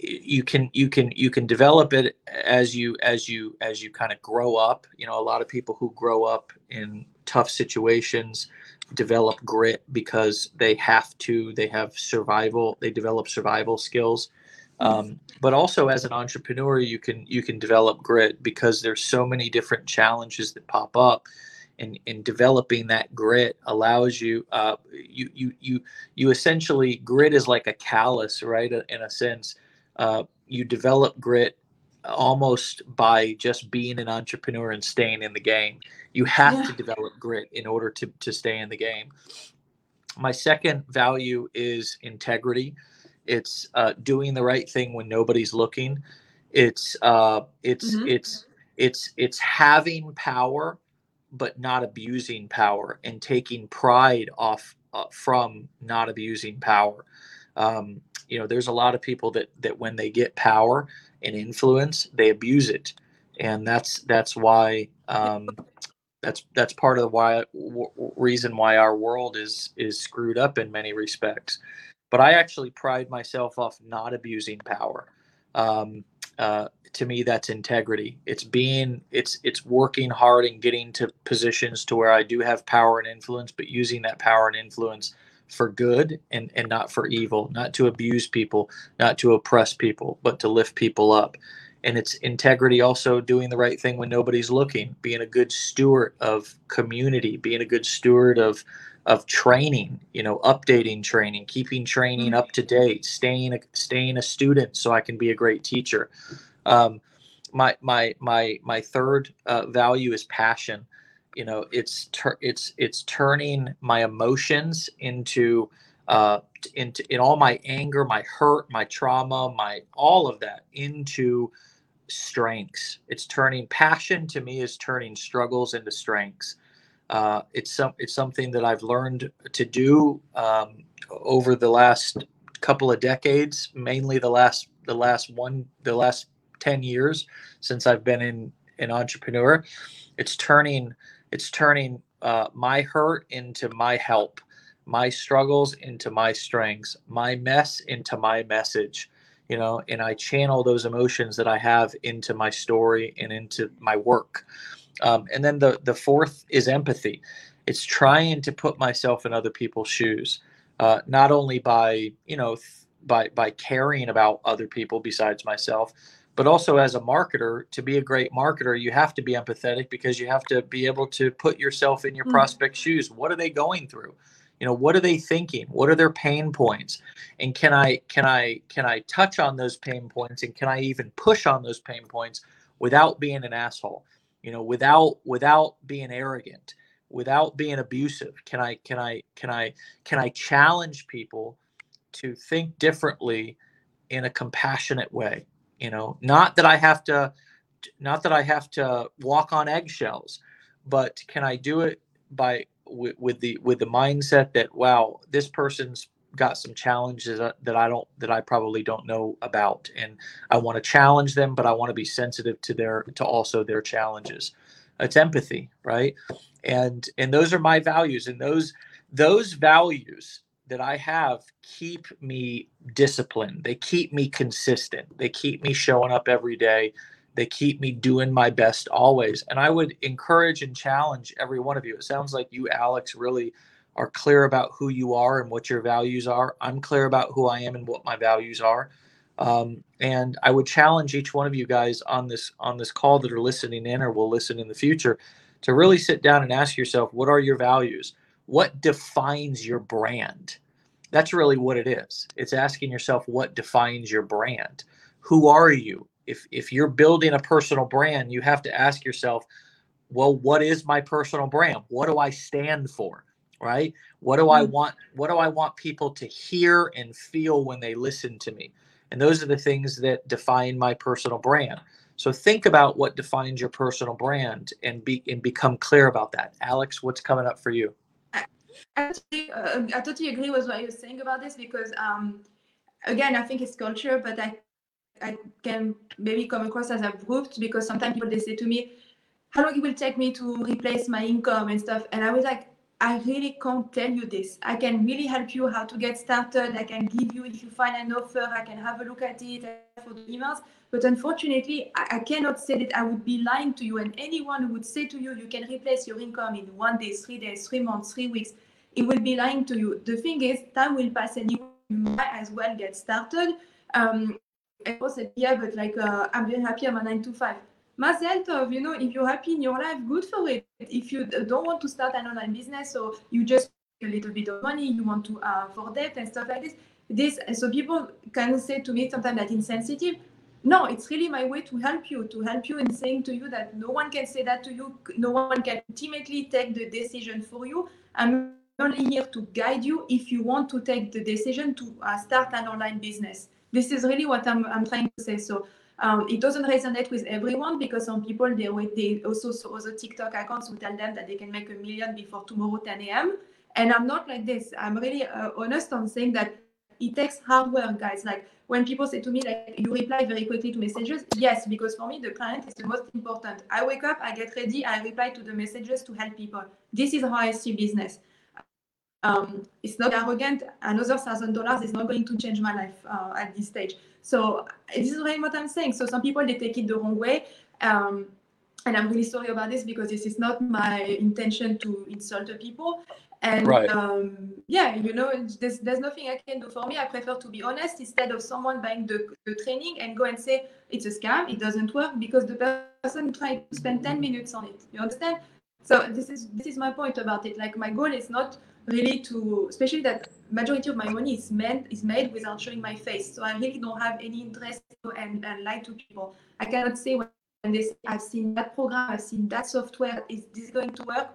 Speaker 1: you can you can you can develop it as you as you as you kind of grow up. You know a lot of people who grow up in tough situations develop grit because they have to they have survival they develop survival skills. Um, but also as an entrepreneur you can you can develop grit because there's so many different challenges that pop up and, and developing that grit allows you uh, you you you you essentially grit is like a callus right in a sense uh, you develop grit almost by just being an entrepreneur and staying in the game. You have yeah. to develop grit in order to, to stay in the game. My second value is integrity. It's uh, doing the right thing when nobody's looking. It's uh, it's mm-hmm. it's it's it's having power, but not abusing power, and taking pride off uh, from not abusing power. Um, you know, there's a lot of people that that when they get power and influence, they abuse it, and that's that's why um, that's that's part of the why w- reason why our world is is screwed up in many respects. But I actually pride myself off not abusing power. Um, uh, to me, that's integrity. It's being it's it's working hard and getting to positions to where I do have power and influence, but using that power and influence for good and and not for evil, not to abuse people, not to oppress people, but to lift people up. And it's integrity also doing the right thing when nobody's looking being a good steward of community being a good steward of of training you know updating training keeping training up to date staying a, staying a student so i can be a great teacher. Um, my my my my third uh, value is passion you know it's ter- it's it's turning my emotions into uh, into in all my anger my hurt my trauma my all of that into strengths. It's turning passion to me is turning struggles into strengths. Uh, it's some it's something that I've learned to do um, over the last couple of decades, mainly the last the last one the last ten years since I've been in an entrepreneur. It's turning it's turning uh, my hurt into my help, my struggles into my strengths, my mess into my message you know, and I channel those emotions that I have into my story and into my work. Um, and then the the fourth is empathy. It's trying to put myself in other people's shoes, uh, not only by you know th- by by caring about other people besides myself, but also as a marketer. To be a great marketer, you have to be empathetic because you have to be able to put yourself in your mm-hmm. prospect shoes. What are they going through? you know what are they thinking what are their pain points and can i can i can i touch on those pain points and can i even push on those pain points without being an asshole you know without without being arrogant without being abusive can i can i can i can i challenge people to think differently in a compassionate way you know not that i have to not that i have to walk on eggshells but can i do it by with, with the with the mindset that wow, this person's got some challenges that I don't that I probably don't know about, and I want to challenge them, but I want to be sensitive to their to also their challenges. It's empathy, right? And and those are my values, and those those values that I have keep me disciplined. They keep me consistent. They keep me showing up every day. They keep me doing my best always. And I would encourage and challenge every one of you. It sounds like you, Alex, really are clear about who you are and what your values are. I'm clear about who I am and what my values are. Um, and I would challenge each one of you guys on this on this call that are listening in or will listen in the future to really sit down and ask yourself, what are your values? What defines your brand? That's really what it is. It's asking yourself what defines your brand. Who are you? if if you're building a personal brand, you have to ask yourself, well, what is my personal brand? What do I stand for? Right? What do I mm-hmm. want what do I want people to hear and feel when they listen to me? And those are the things that define my personal brand. So think about what defines your personal brand and be and become clear about that. Alex, what's coming up for you?
Speaker 2: I totally, uh, I totally agree with what you're saying about this because um, again, I think it's culture, but I I can maybe come across as abrupt because sometimes people they say to me, "How long it will take me to replace my income and stuff?" And I was like, "I really can't tell you this. I can really help you how to get started. I can give you if you find an offer, I can have a look at it for the emails. But unfortunately, I, I cannot say that I would be lying to you. And anyone who would say to you, you can replace your income in one day, three days, three months, three weeks, it will be lying to you. The thing is, time will pass and you might as well get started. Um, I said, yeah, but like uh, I'm very happy. I'm a nine to five. Mazel you know, if you're happy in your life, good for it. If you don't want to start an online business, or you just a little bit of money, you want to uh, for debt and stuff like this. This so people can say to me sometimes that insensitive. No, it's really my way to help you, to help you in saying to you that no one can say that to you, no one can ultimately take the decision for you. I'm only here to guide you if you want to take the decision to uh, start an online business. This is really what I'm, I'm trying to say. So um, it doesn't resonate with everyone because some people they they also saw other TikTok accounts who tell them that they can make a million before tomorrow 10 a.m. And I'm not like this. I'm really uh, honest on saying that it takes hard work, guys. Like when people say to me like you reply very quickly to messages, yes, because for me the client is the most important. I wake up, I get ready, I reply to the messages to help people. This is how I see business. Um, it's not arrogant. Another thousand dollars is not going to change my life uh, at this stage. So this is really what I'm saying. So some people they take it the wrong way. Um, and I'm really sorry about this because this is not my intention to insult the people. And right. um, yeah, you know, there's, there's nothing I can do for me. I prefer to be honest instead of someone buying the, the training and go and say it's a scam, it doesn't work because the person tried to spend 10 minutes on it. You understand? So this is this is my point about it. Like my goal is not really to, especially that majority of my money is meant is made without showing my face. So I really don't have any interest and, and lie to people. I cannot say when they say I've seen that program, I've seen that software. Is this going to work?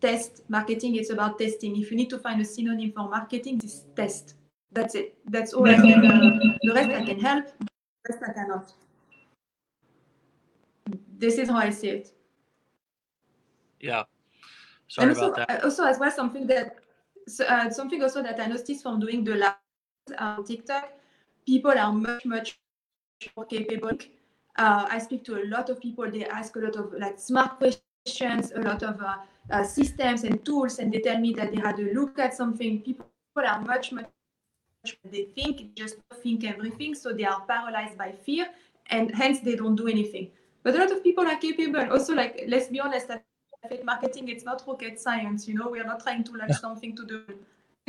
Speaker 2: Test marketing. It's about testing. If you need to find a synonym for marketing, this test. That's it. That's all I *laughs* can. Uh, the rest I can help. The rest I cannot. This is how I see it.
Speaker 1: Yeah. Sorry
Speaker 2: and
Speaker 1: also,
Speaker 2: about that. Uh, also, as well, something that uh, something also that I noticed from doing the live on TikTok, people are much much more capable. Uh, I speak to a lot of people. They ask a lot of like smart questions, a lot of uh, systems and tools, and they tell me that they had to look at something. People are much much they think just think everything, so they are paralyzed by fear, and hence they don't do anything. But a lot of people are capable. Also, like let's be honest, affiliate marketing, it's not rocket science. You know, we are not trying to launch something to do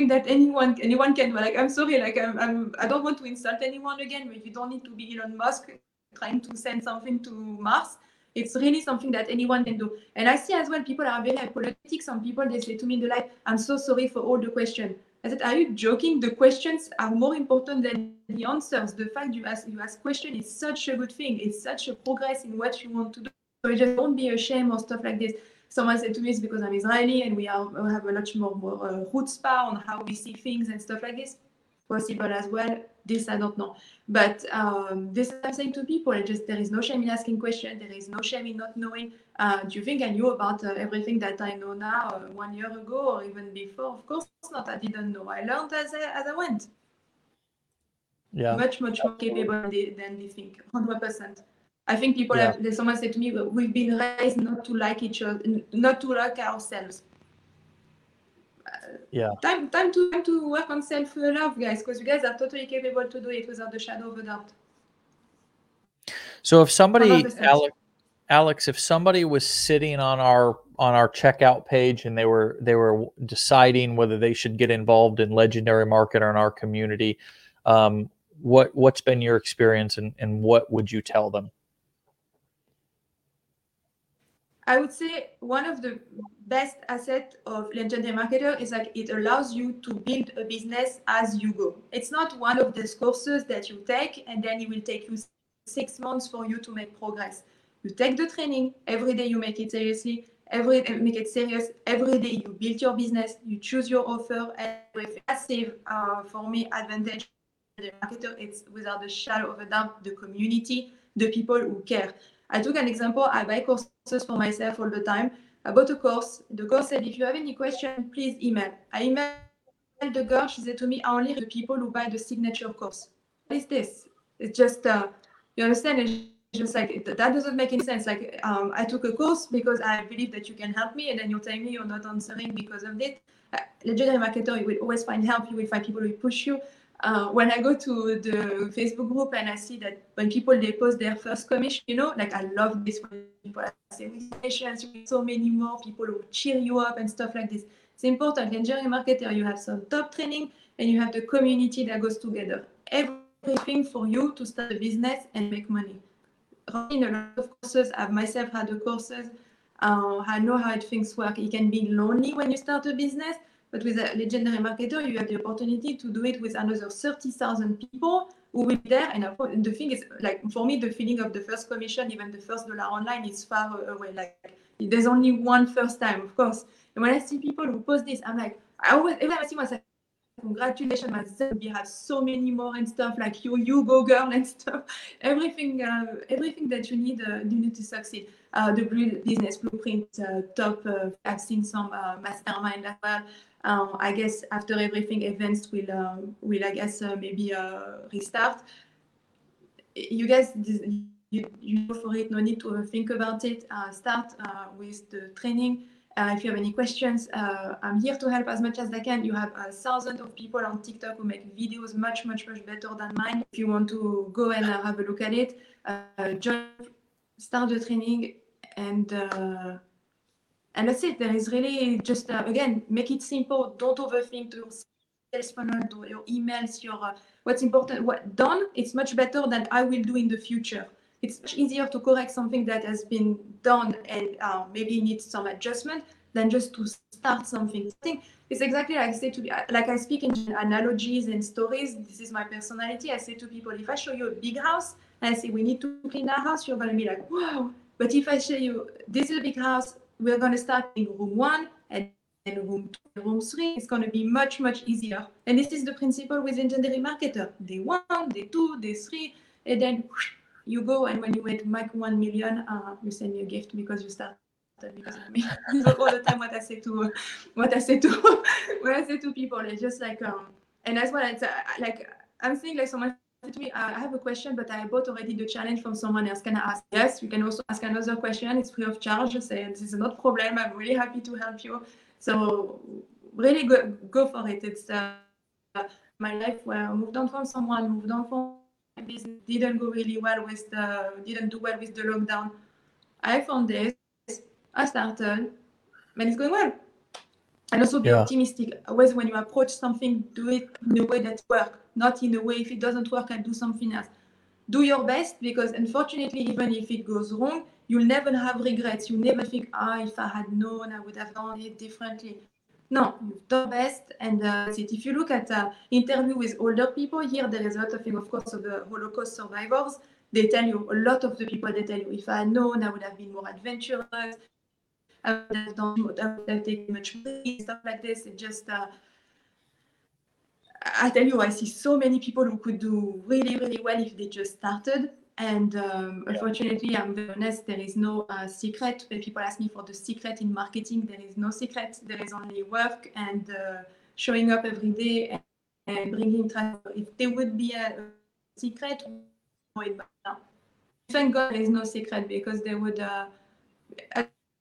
Speaker 2: that anyone anyone can. Do. Like, I'm sorry, like I'm, I'm I don't want to insult anyone again, but you don't need to be Elon Musk trying to send something to Mars. It's really something that anyone can do. And I see as well people are very apologetic. Some people they say to me in the live, I'm so sorry for all the questions. I said, are you joking? The questions are more important than the answers. The fact you ask you ask question is such a good thing. It's such a progress in what you want to do. So just don't be ashamed or stuff like this someone said to me it's because I'm Israeli and we, are, we have a lot more, more uh, chutzpah on how we see things and stuff like this. Possible as well. This I don't know, but um, this I'm saying to people. It just there is no shame in asking questions. There is no shame in not knowing. Uh, do you think I knew about uh, everything that I know now uh, one year ago or even before? Of course not. I didn't know. I learned as I, as I went.
Speaker 1: Yeah.
Speaker 2: Much much more capable than they, than they think. Hundred percent. I think people yeah. have, someone said to me, we've been raised not to like each other, not to like ourselves.
Speaker 1: Yeah.
Speaker 2: Time, time to time to work on self love, guys, because you guys are totally capable to do it without the shadow of a doubt.
Speaker 1: So if somebody, Alex, Alex, if somebody was sitting on our on our checkout page and they were they were deciding whether they should get involved in legendary market or in our community, um, what what's been your experience and, and what would you tell them?
Speaker 2: I would say one of the best asset of legendary marketer is like it allows you to build a business as you go. It's not one of those courses that you take and then it will take you six months for you to make progress. You take the training every day. You make it seriously. Every make it serious. Every day you build your business. You choose your offer. Everything massive uh, for me advantage. The marketer, it's without a shadow of a doubt the community, the people who care. I took an example. I buy courses for myself all the time. I bought a course. The course said, if you have any question, please email. I emailed the girl. She said to me, I only the people who buy the signature course. What is this? It's just, uh, you understand? It's just like, that doesn't make any sense. Like, um, I took a course because I believe that you can help me, and then you're telling me you're not answering because of it. Uh, legendary marketer, you will always find help. You will find people who push you uh, when I go to the Facebook group and I see that when people they post their first commission, you know, like I love this when people say so many more people who cheer you up and stuff like this. It's important. Legendary Marketer, you have some top training and you have the community that goes together. Everything for you to start a business and make money. Running a lot of courses, I've myself had the courses. Uh, I know how things work. It can be lonely when you start a business, but with a legendary marketer, you have the opportunity to do it with another 30,000 people who will be there. And the thing is, like for me, the feeling of the first commission, even the first dollar online, is far away. Like there's only one first time, of course. And when I see people who post this, I'm like, I always every time I see myself, congratulations, myself, we have so many more and stuff like you, you go girl and *laughs* stuff. Everything, uh, everything that you need, uh, you need to succeed. Uh, the business blueprint, uh, top. Uh, I've seen some uh, mastermind as well. Um, I guess after everything, events will will I guess maybe restart. You guys, you, you go for it. No need to think about it. Start with the training. Uh, if you have any questions, uh, I'm here to help as much as I can. You have uh, thousands of people on TikTok who make videos much, much, much better than mine. If you want to go and have a look at it, join, start the training, and and that's it. There is really just, uh, again, make it simple. Don't overthink your sales funnel, your emails, your uh, what's important. What done, it's much better than I will do in the future. It's much easier to correct something that has been done and uh, maybe needs some adjustment than just to start something. I think it's exactly like I say to like I speak in analogies and stories. This is my personality. I say to people, if I show you a big house and I say we need to clean our house, you're gonna be like, wow. But if I show you this is a big house, we're going to start in room one and then room two, room three. It's going to be much, much easier. And this is the principle with legendary marketer. Day one, day two, day three, and then you go. And when you make one million, uh, you send me a gift because you start because of me. *laughs* all the time what I say to what I say to *laughs* what I say to people. It's just like um, and that's what it's uh, like. I'm saying like someone much to me, I have a question, but I bought already the challenge from someone else. Can I ask? Yes, you can also ask another question. It's free of charge. Say this is not problem. I'm really happy to help you. So really go, go for it. It's uh, my life where I moved on from someone, moved on from business, didn't go really well with the, didn't do well with the lockdown. I found this. I started, and it's going well. And also be yeah. optimistic. Always when you approach something, do it in a way that works not in a way if it doesn't work and do something else do your best because unfortunately even if it goes wrong you'll never have regrets you never think ah if i had known i would have done it differently no you've done best and uh, if you look at uh, interview with older people here there is a lot of thing of course of the holocaust survivors. They tell you a lot of the people they tell you if i had known i would have been more adventurous. I would have done I would have taken much money, stuff like this. It just uh, I tell you, I see so many people who could do really, really well if they just started. And um, unfortunately, I'm very honest, there is no uh, secret. When people ask me for the secret in marketing, there is no secret. There is only work and uh, showing up every day and, and bringing traffic. If there would be a secret, thank God there is no secret because they would. Uh,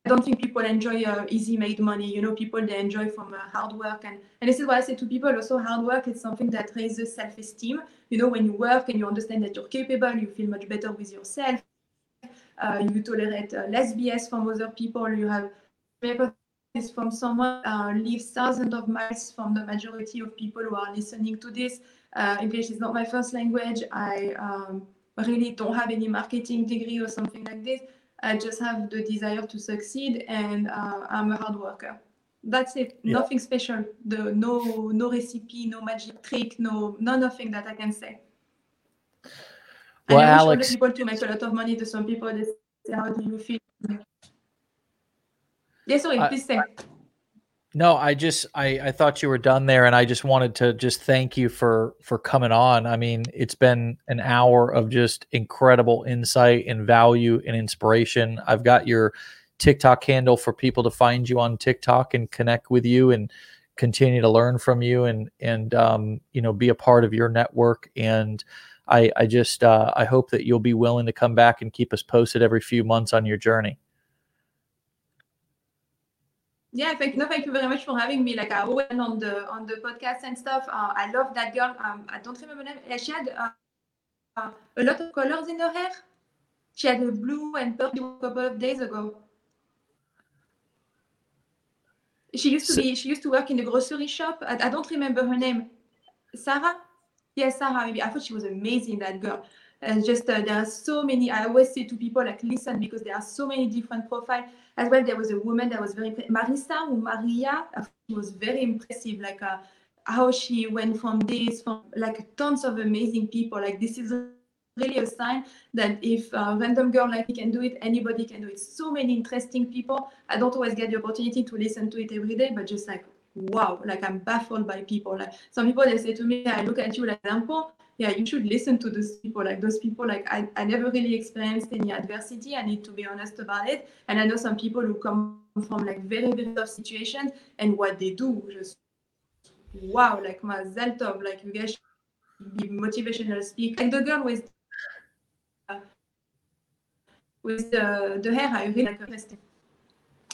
Speaker 2: don't think people enjoy uh, easy made money. You know, people they enjoy from uh, hard work, and and this is why I say to people also hard work is something that raises self esteem. You know, when you work and you understand that you're capable, you feel much better with yourself. Uh, you tolerate uh, less BS from other people. You have this from someone uh, lives thousands of miles from the majority of people who are listening to this. Uh, English is not my first language. I um, really don't have any marketing degree or something like this. I just have the desire to succeed, and uh, I'm a hard worker. That's it. Yeah. Nothing special. The no no recipe, no magic trick, no no nothing that I can say.
Speaker 1: Well, and I Alex,
Speaker 2: people to make a lot of money. To some people, they say, "How do you feel?" Yeah, sorry, please say.
Speaker 1: No, I just I I thought you were done there, and I just wanted to just thank you for for coming on. I mean, it's been an hour of just incredible insight and value and inspiration. I've got your TikTok handle for people to find you on TikTok and connect with you and continue to learn from you and and um, you know be a part of your network. And I I just uh, I hope that you'll be willing to come back and keep us posted every few months on your journey
Speaker 2: yeah thank no thank you very much for having me. Like i went on the on the podcast and stuff. Uh, i love that girl. Um, i don't remember her name. She had uh, uh, a lot of colors in her hair. She had a blue and purple a couple of days ago. She used to be she used to work in the grocery shop. I, I don't remember her name. Sarah? Yes sarah maybe. I thought she was amazing that girl and just uh, there are so many i always say to people like listen because there are so many different profiles as well there was a woman that was very marisa or maria she was very impressive like uh, how she went from this, from like tons of amazing people. Like this is really a sign that if a random girl like can do it, anybody can do it. So many interesting people. I don't always get the opportunity to listen to it every day, but just like wow, like I'm baffled by people. Like some people they say to me, I look at you like example. Yeah, you should listen to those people. Like those people, like I, I never really experienced any adversity. I need to be honest about it. And I know some people who come from like very, very tough situations and what they do just wow, like my mazel tov, like you guys be motivational speak. And the girl with uh, with the, the hair, I really like interesting.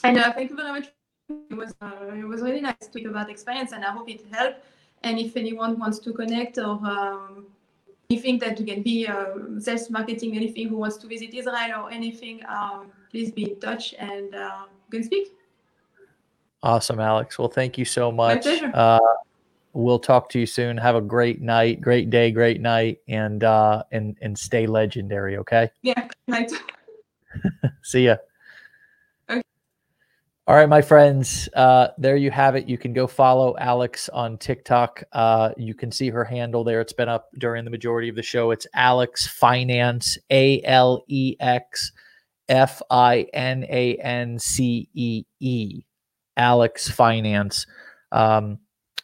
Speaker 2: And uh, thank you very much. It was uh, it was really nice to speak about experience, and I hope it helped. And if anyone wants to connect or um, anything that you can be uh, sales marketing, anything who wants to visit Israel or anything, um, please be in touch and uh, can speak.
Speaker 1: Awesome, Alex. Well, thank you so much.
Speaker 2: My pleasure.
Speaker 1: Uh, we'll talk to you soon. Have a great night, great day, great night, and uh, and and stay legendary. Okay.
Speaker 2: Yeah. Night. *laughs*
Speaker 1: See ya. All right, my friends. Uh, there you have it. You can go follow Alex on TikTok. Uh, you can see her handle there. It's been up during the majority of the show. It's Alex Finance, A L E X F I N A N C E E. Alex Finance. Um,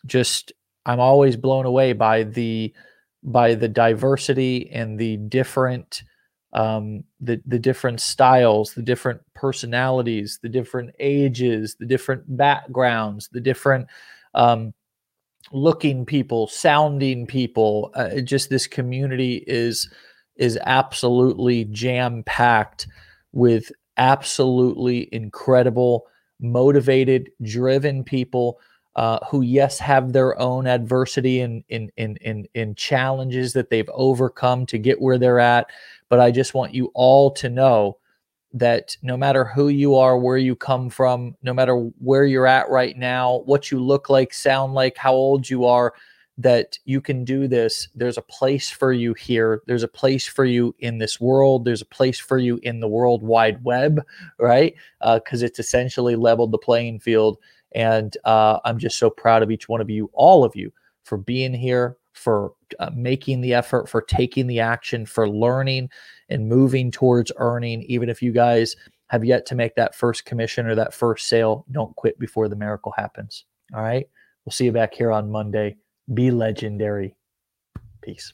Speaker 1: just I'm always blown away by the by the diversity and the different um, the the different styles, the different personalities, the different ages, the different backgrounds, the different um, looking people, sounding people. Uh, just this community is is absolutely jam packed with absolutely incredible, motivated, driven people uh, who yes have their own adversity and in, in in in challenges that they've overcome to get where they're at but i just want you all to know that no matter who you are where you come from no matter where you're at right now what you look like sound like how old you are that you can do this. There's a place for you here. There's a place for you in this world. There's a place for you in the world wide web right? Because uh, it's essentially leveled the playing field. And uh, I'm just so proud of each one of you, all of you, for being here, for uh, making the effort, for taking the action, for learning and moving towards earning. Even if you guys have yet to make that first commission or that first sale, don't quit before the miracle happens. All right. We'll see you back here on Monday. Be legendary. Peace.